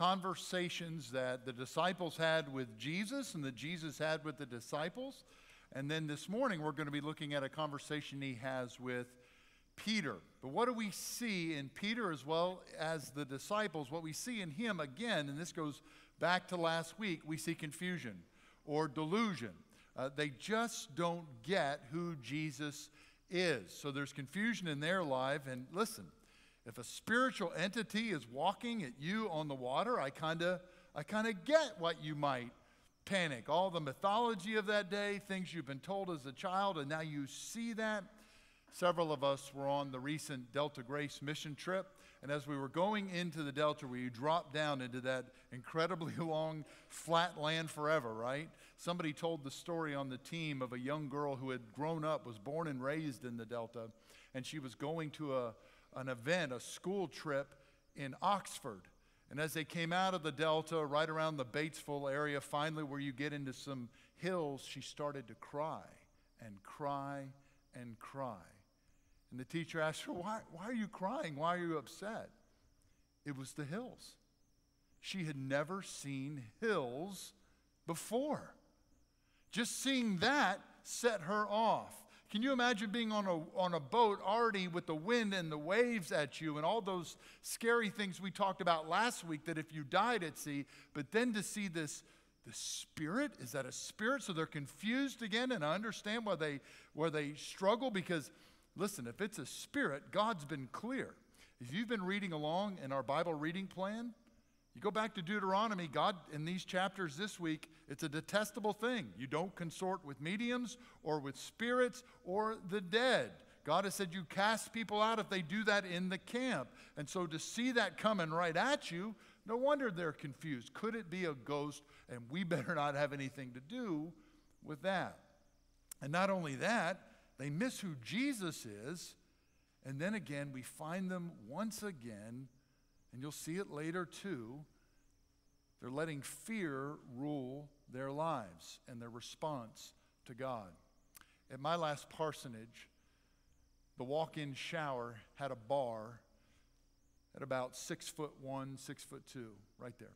conversations that the disciples had with Jesus and that Jesus had with the disciples. And then this morning, we're going to be looking at a conversation he has with Peter. But what do we see in Peter as well as the disciples? What we see in him again, and this goes back to last week, we see confusion or delusion. Uh, they just don't get who Jesus is. So there's confusion in their life. And listen, if a spiritual entity is walking at you on the water, I kind of I kind of get what you might panic. All the mythology of that day, things you've been told as a child, and now you see that. Several of us were on the recent Delta Grace mission trip, and as we were going into the Delta, where you drop down into that incredibly long flat land forever, right? Somebody told the story on the team of a young girl who had grown up, was born and raised in the Delta, and she was going to a, an event, a school trip in Oxford. And as they came out of the Delta, right around the Batesville area, finally where you get into some hills, she started to cry and cry and cry. And the teacher asked her, why, why are you crying? Why are you upset? It was the hills. She had never seen hills before. Just seeing that set her off. Can you imagine being on a, on a boat already with the wind and the waves at you and all those scary things we talked about last week that if you died at sea, but then to see this, the spirit, is that a spirit? So they're confused again, and I understand why they, why they struggle because Listen, if it's a spirit, God's been clear. If you've been reading along in our Bible reading plan, you go back to Deuteronomy, God, in these chapters this week, it's a detestable thing. You don't consort with mediums or with spirits or the dead. God has said you cast people out if they do that in the camp. And so to see that coming right at you, no wonder they're confused. Could it be a ghost? And we better not have anything to do with that. And not only that, they miss who Jesus is. And then again, we find them once again, and you'll see it later too. They're letting fear rule their lives and their response to God. At my last parsonage, the walk in shower had a bar at about six foot one, six foot two, right there.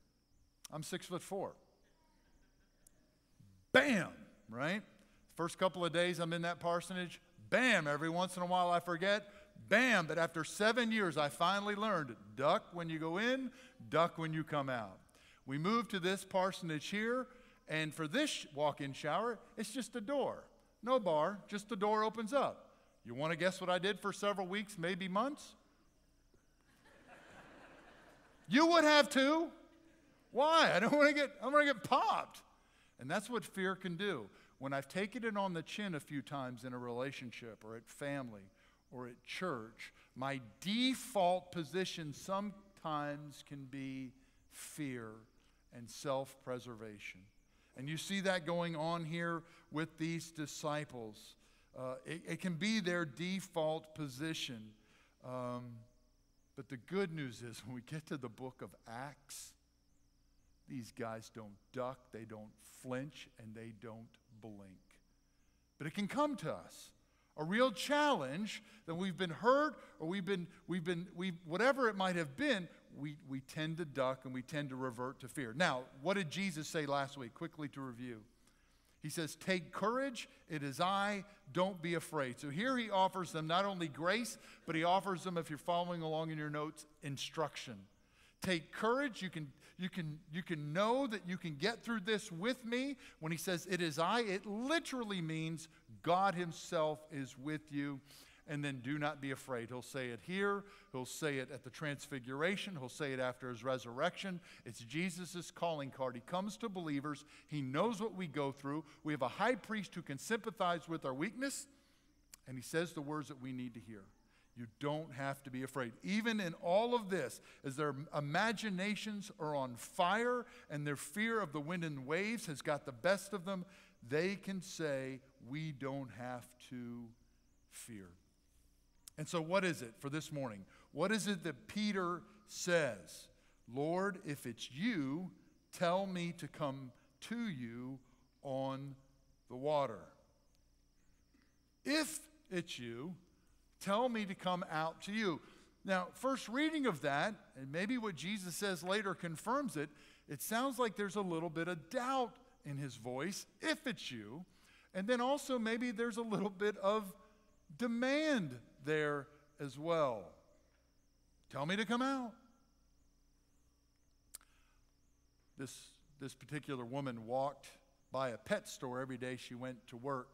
I'm six foot four. Bam, right? First couple of days I'm in that parsonage, bam, every once in a while I forget, bam. But after seven years, I finally learned duck when you go in, duck when you come out. We moved to this parsonage here, and for this walk in shower, it's just a door. No bar, just the door opens up. You want to guess what I did for several weeks, maybe months? you would have too. Why? I don't want to get I'm going to get popped. And that's what fear can do. When I've taken it on the chin a few times in a relationship or at family or at church, my default position sometimes can be fear and self preservation. And you see that going on here with these disciples. Uh, it, it, can be their default position. Um, but the good news is when we get to the book of Acts, these guys don't duck, they don't flinch, and they don't blink. But it can come to us. A real challenge that we've been hurt or we've been, we've been, we whatever it might have been, we, we tend to duck and we tend to revert to fear. Now, what did Jesus say last week? Quickly to review. He says, Take courage, it is I, don't be afraid. So here he offers them not only grace, but he offers them, if you're following along in your notes, instruction. Take courage, you can you can, you can know that you can get through this with me. When he says, It is I, it literally means God Himself is with you. And then do not be afraid. He'll say it here. He'll say it at the transfiguration. He'll say it after his resurrection. It's Jesus' calling card. He comes to believers. He knows what we go through. We have a high priest who can sympathize with our weakness. And he says the words that we need to hear. You don't have to be afraid. Even in all of this, as their imaginations are on fire and their fear of the wind and waves has got the best of them, they can say, We don't have to fear. And so, what is it for this morning? What is it that Peter says? Lord, if it's you, tell me to come to you on the water. If it's you, Tell me to come out to you. Now, first reading of that, and maybe what Jesus says later confirms it, it sounds like there's a little bit of doubt in his voice, if it's you. And then also, maybe there's a little bit of demand there as well. Tell me to come out. This, this particular woman walked by a pet store every day she went to work.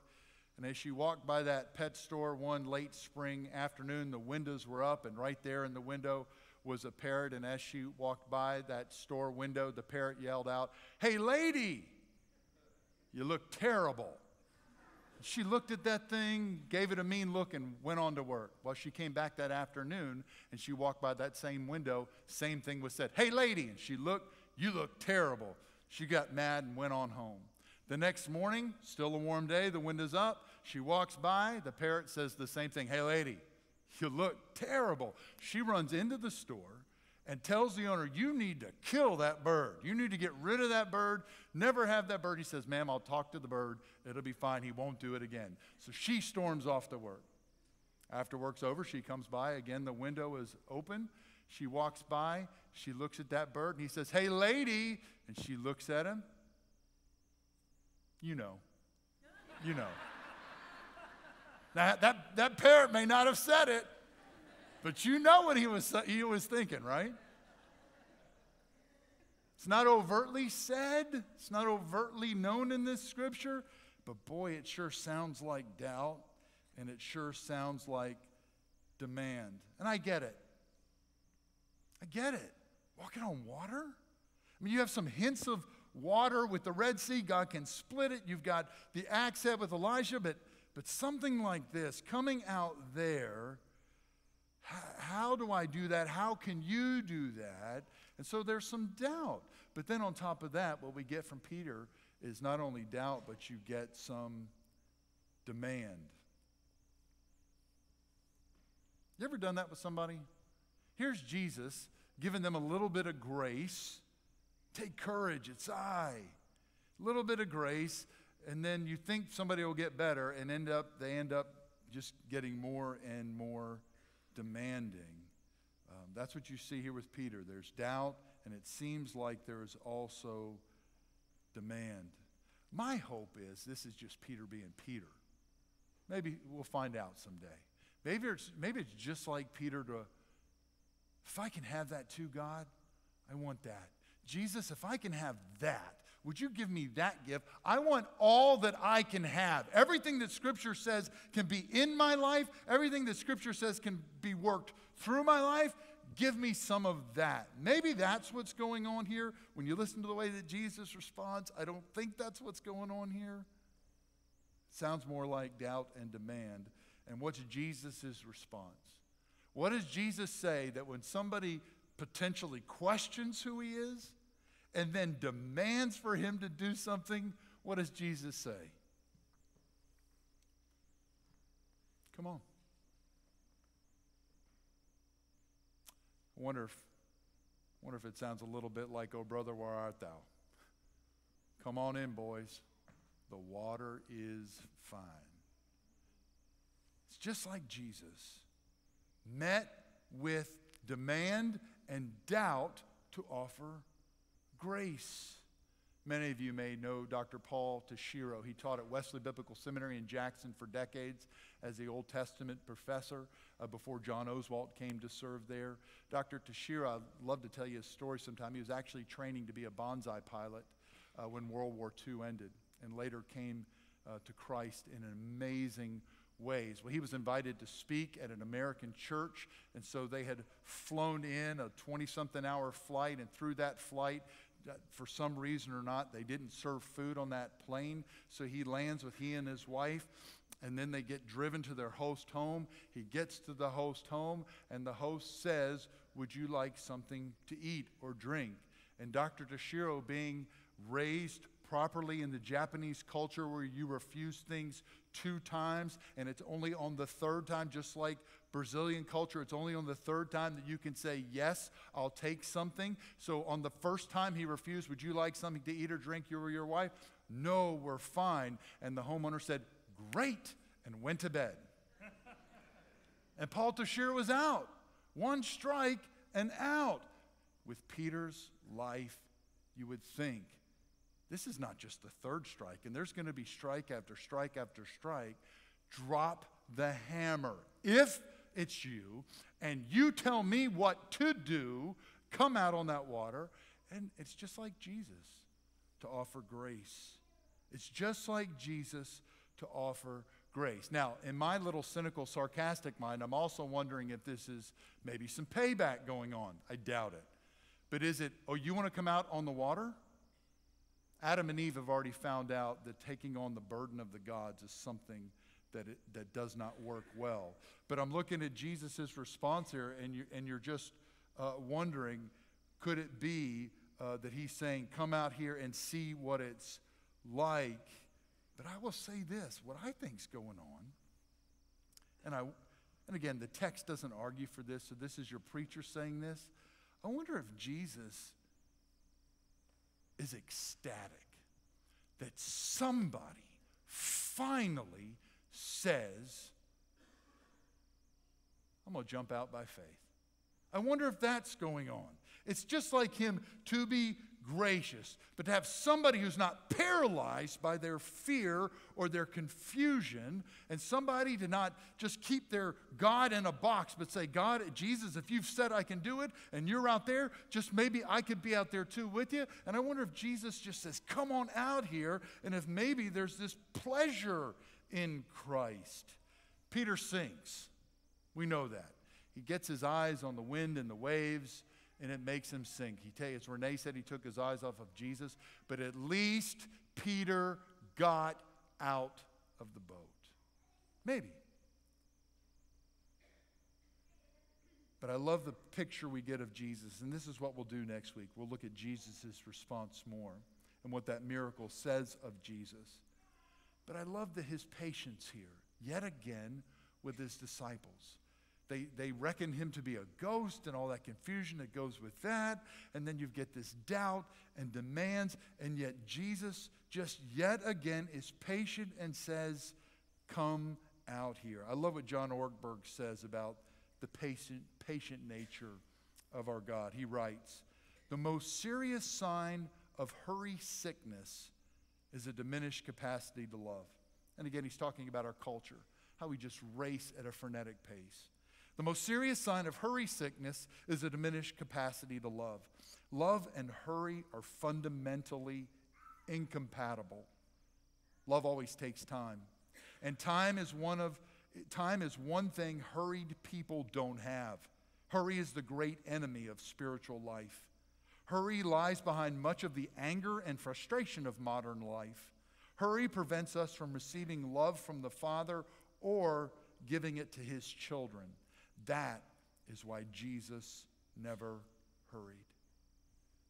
And as she walked by that pet store one late spring afternoon, the windows were up, and right there in the window was a parrot. And as she walked by that store window, the parrot yelled out, Hey, lady, you look terrible. She looked at that thing, gave it a mean look, and went on to work. Well, she came back that afternoon and she walked by that same window. Same thing was said, Hey, lady. And she looked, You look terrible. She got mad and went on home. The next morning, still a warm day, the window's up. She walks by. The parrot says the same thing Hey, lady, you look terrible. She runs into the store and tells the owner, You need to kill that bird. You need to get rid of that bird. Never have that bird. He says, Ma'am, I'll talk to the bird. It'll be fine. He won't do it again. So she storms off to work. After work's over, she comes by. Again, the window is open. She walks by. She looks at that bird and he says, Hey, lady. And she looks at him you know. You know. Now, that, that parrot may not have said it, but you know what he was, he was thinking, right? It's not overtly said, it's not overtly known in this scripture, but boy, it sure sounds like doubt and it sure sounds like demand. And I get it. I get it. Walking on water? I mean, you have some hints of water with the Red Sea, God can split it. You've got the axe head with Elijah, but, but something like this coming out there, how do I do that? How can you do that? And so there's some doubt. But then on top of that, what we get from Peter is not only doubt, but you get some demand. You ever done that with somebody? Here's Jesus giving them a little bit of grace Take courage, it's I. A little bit of grace, and then you think somebody will get better, and end up they end up just getting more and more demanding. Um, that's what you see here with Peter. There's doubt, and it seems like there's also demand. My hope is this is just Peter being Peter. Maybe we'll find out someday. Maybe it's, maybe it's just like Peter to, if I can have that too, God, I want that. Jesus, if I can have that, would you give me that gift? I want all that I can have. Everything that Scripture says can be in my life, everything that Scripture says can be worked through my life. Give me some of that. Maybe that's what's going on here. When you listen to the way that Jesus responds, I don't think that's what's going on here. Sounds more like doubt and demand. And what's Jesus' response? What does Jesus say that when somebody potentially questions who he is and then demands for him to do something, what does Jesus say? Come on. I wonder if, wonder if it sounds a little bit like, Oh, brother, where art thou? Come on in, boys. The water is fine. It's just like Jesus met with demand and doubt to offer grace. Many of you may know Dr. Paul Tashiro. He taught at Wesley Biblical Seminary in Jackson for decades as the Old Testament professor uh, before John Oswalt came to serve there. Dr. Tashiro, I'd love to tell you a story sometime. He was actually training to be a bonsai pilot uh, when World War II ended and later came uh, to Christ in amazing ways. Well, he was invited to speak at an American church, and so they had flown in a 20 something hour flight, and through that flight, for some reason or not, they didn't serve food on that plane. So he lands with he and his wife, and then they get driven to their host home. He gets to the host home, and the host says, Would you like something to eat or drink? And Dr. Tashiro, being raised properly in the Japanese culture where you refuse things two times and it's only on the third time, just like Brazilian culture, it's only on the third time that you can say, Yes, I'll take something. So on the first time he refused, Would you like something to eat or drink, you or your wife? No, we're fine. And the homeowner said, Great, and went to bed. and Paul Tashiro was out One strike and out. With Peter's life, you would think this is not just the third strike, and there's going to be strike after strike after strike. Drop the hammer. If it's you, and you tell me what to do, come out on that water. And it's just like Jesus to offer grace. It's just like Jesus to offer grace. Now, in my little cynical, sarcastic mind, I'm also wondering if this is maybe some payback going on. I doubt it. But is it, oh, you want to come out on the water? Adam and Eve have already found out that taking on the burden of the gods is something that, it, that does not work well. But I'm looking at Jesus' response here, and, you, and you're just uh, wondering could it be uh, that he's saying, Come out here and see what it's like? But I will say this what I think's going on, and, I, and again, the text doesn't argue for this, so this is your preacher saying this. I wonder if Jesus is ecstatic that somebody finally says, I'm going to jump out by faith. I wonder if that's going on. It's just like him to be gracious, but to have somebody who's not paralyzed by their fear or their confusion, and somebody to not just keep their God in a box, but say, God, Jesus, if you've said I can do it and you're out there, just maybe I could be out there too with you. And I wonder if Jesus just says, Come on out here, and if maybe there's this pleasure in Christ. Peter sings. We know that. He gets his eyes on the wind and the waves and it makes him sink. He t- as Renee said, he took his eyes off of Jesus, but at least Peter got out of the boat. Maybe. But I love the picture we get of Jesus, and this is what we'll do next week. We'll look at Jesus' response more and what that miracle says of Jesus. But I love that his patience here, yet again, with his disciples. They, they reckon him to be a ghost and all that confusion that goes with that. And then you get this doubt and demands. And yet Jesus just yet again is patient and says, Come out here. I love what John Ortberg says about the patient, patient nature of our God. He writes, The most serious sign of hurry sickness is a diminished capacity to love. And again, he's talking about our culture, how we just race at a frenetic pace. The most serious sign of hurry sickness is a diminished capacity to love. Love and hurry are fundamentally incompatible. Love always takes time. And time is one of time is one thing hurried people don't have. Hurry is the great enemy of spiritual life. Hurry lies behind much of the anger and frustration of modern life. Hurry prevents us from receiving love from the Father or giving it to his children. That is why Jesus never hurried.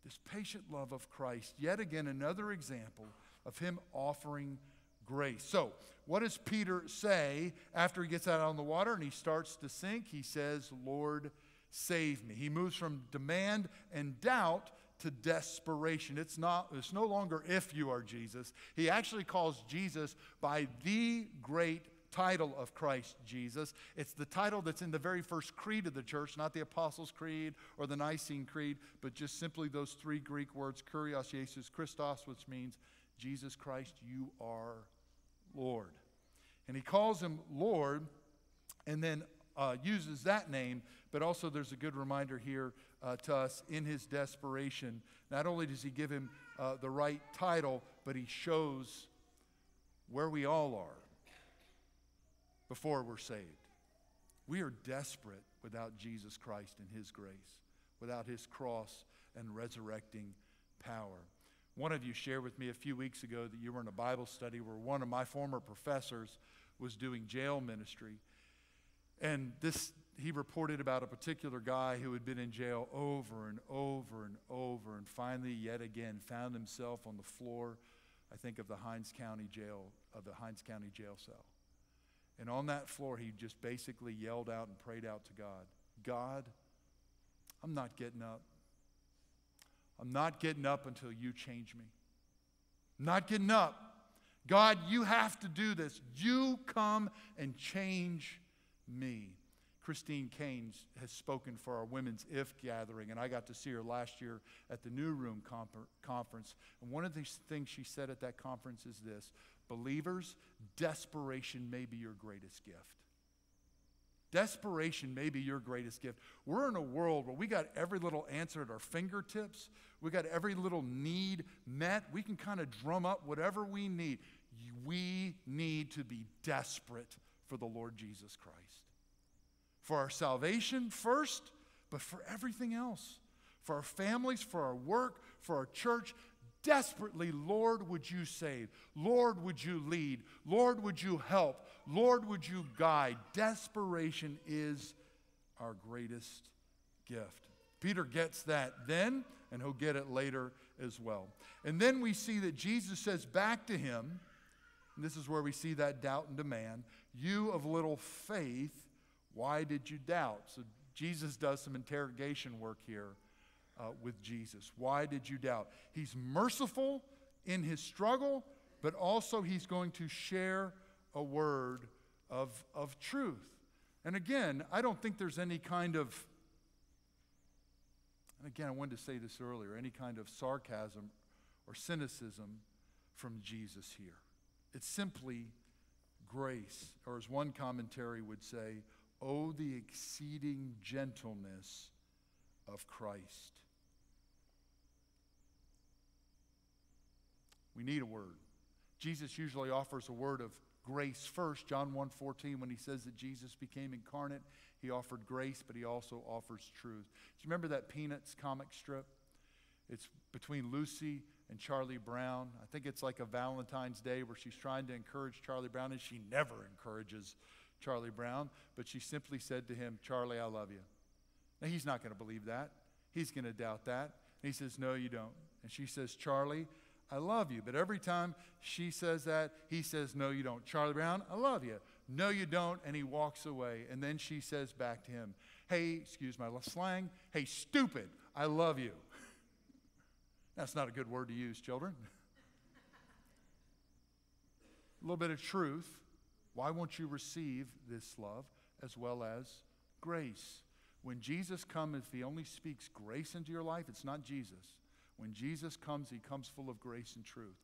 This patient love of Christ, yet again, another example of him offering grace. So, what does Peter say after he gets out on the water and he starts to sink? He says, Lord, save me. He moves from demand and doubt to desperation. It's, not, it's no longer if you are Jesus. He actually calls Jesus by the great title of Christ Jesus. It's the title that's in the very first creed of the church, not the Apostles' Creed or the Nicene Creed, but just simply those three Greek words, Kurios Jesus Christos, which means Jesus Christ, you are Lord. And he calls him Lord and then uh, uses that name, but also there's a good reminder here uh, to us in his desperation. Not only does he give him uh, the right title, but he shows where we all are before we're saved. We are desperate without Jesus Christ and His grace, without His cross and resurrecting power. One of you shared with me a few weeks ago that you were in a Bible study where one of my former professors was doing jail ministry. And this, he reported about a particular guy who had been in jail over and over and over, and finally, yet again, found himself on the floor, I think, of the Hinds County jail, of the Hinds County jail cell. And on that floor, he just basically yelled out and prayed out to God God, I'm not getting up. I'm not getting up until you change me. I'm not getting up. God, you have to do this. You come and change me. Christine Caine has spoken for our Women's IF gathering, and I got to see her last year at the New Room conference. And one of the things she said at that conference is this Believers, desperation may be your greatest gift. Desperation may be your greatest gift. We're in a world where we got every little answer at our fingertips. We got every little need met. We can kind of drum up whatever we need. We need to be desperate for the Lord Jesus Christ. For our salvation first, but for everything else. For our families, for our work, for our church, desperately, Lord, would you save? Lord, would you lead? Lord, would you help? Lord, would you guide? Desperation is our greatest gift. Peter gets that then, and he'll get it later as well. And then we see that Jesus says back to him, and this is where we see that doubt and demand, You of little faith, why did you doubt? So Jesus does some interrogation work here uh, with Jesus. Why did you doubt? He's merciful in his struggle, but also he's going to share a word of, of truth. And again, I don't think there's any kind of, and again, I wanted to say this earlier, any kind of sarcasm or cynicism from Jesus here. It's simply grace, or as one commentary would say, oh, the exceeding gentleness of Christ. We need a word. Jesus usually offers a word of grace first. John 1:14 when he says that Jesus became incarnate, he offered grace, but he also offers truth. Do you remember that Peanuts comic strip? It's between Lucy and Charlie Brown. I think it's like a Valentine's Day where she's trying to encourage Charlie Brown, and she never encourages Charlie Brown, but she simply said to him, Charlie, I love you. Now, he's not going to believe that. He's going to doubt that. And he says, No, you don't. And she says, Charlie, I love you. But every time she says that, he says, No, you don't. Charlie Brown, I love you. No, you don't. And he walks away. And then she says back to him, Hey, excuse my slang, hey, stupid, I love you. That's not a good word to use, children. a little bit of truth. Why won't you receive this love as well as grace? When Jesus comes, if he only speaks grace into your life, it's not Jesus. When Jesus comes, he comes full of grace and truth.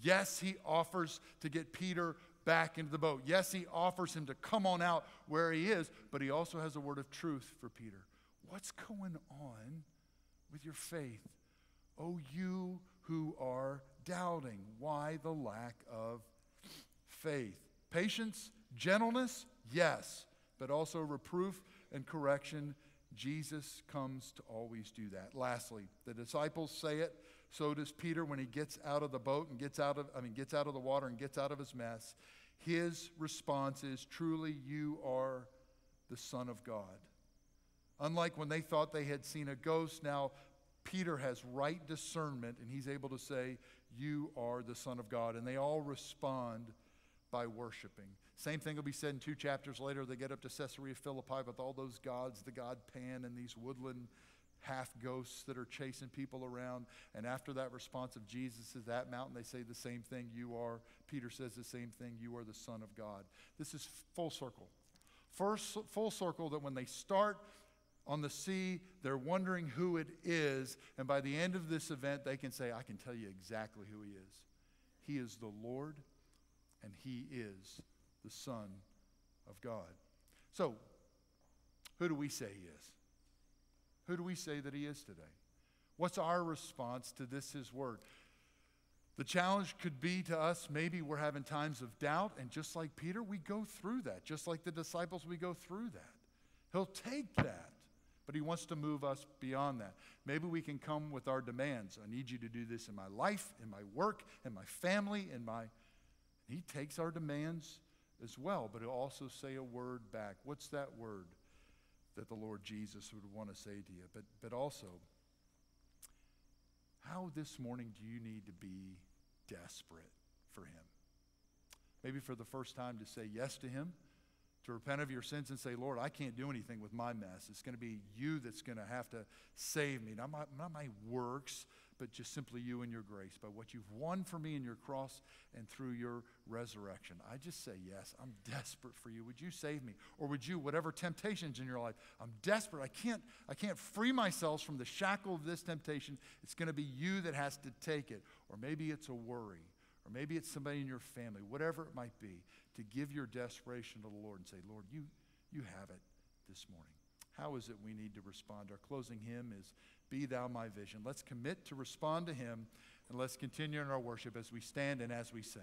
Yes, he offers to get Peter back into the boat. Yes, he offers him to come on out where he is, but he also has a word of truth for Peter. What's going on with your faith? Oh, you who are doubting. Why the lack of faith? Patience, gentleness, yes, but also reproof and correction Jesus comes to always do that. Lastly, the disciples say it, so does Peter when he gets out of the boat and gets out of I mean gets out of the water and gets out of his mess. His response is truly you are the son of God. Unlike when they thought they had seen a ghost, now Peter has right discernment and he's able to say you are the son of God and they all respond by worshiping. Same thing will be said in two chapters later. They get up to Caesarea Philippi with all those gods, the god Pan and these woodland half ghosts that are chasing people around. And after that response of Jesus is that mountain, they say the same thing. You are, Peter says the same thing. You are the Son of God. This is full circle. First, full circle that when they start on the sea, they're wondering who it is. And by the end of this event, they can say, I can tell you exactly who he is. He is the Lord, and he is the Son of God. So, who do we say he is? Who do we say that he is today? What's our response to this, his word? The challenge could be to us maybe we're having times of doubt, and just like Peter, we go through that. Just like the disciples, we go through that. He'll take that, but he wants to move us beyond that. Maybe we can come with our demands. I need you to do this in my life, in my work, in my family, in my. He takes our demands as well, but he'll also say a word back. What's that word that the Lord Jesus would want to say to you? But, but also, how this morning do you need to be desperate for him? Maybe for the first time to say yes to him, to repent of your sins and say, Lord, I can't do anything with my mess. It's going to be you that's going to have to save me. Not my, not my works, but just simply you and your grace, by what you've won for me in your cross and through your resurrection. I just say yes. I'm desperate for you. Would you save me? Or would you, whatever temptations in your life, I'm desperate. I can't, I can't free myself from the shackle of this temptation. It's going to be you that has to take it. Or maybe it's a worry. Or maybe it's somebody in your family, whatever it might be, to give your desperation to the Lord and say, Lord, you, you have it this morning. How is it we need to respond? Our closing hymn is Be Thou My Vision. Let's commit to respond to Him and let's continue in our worship as we stand and as we sing.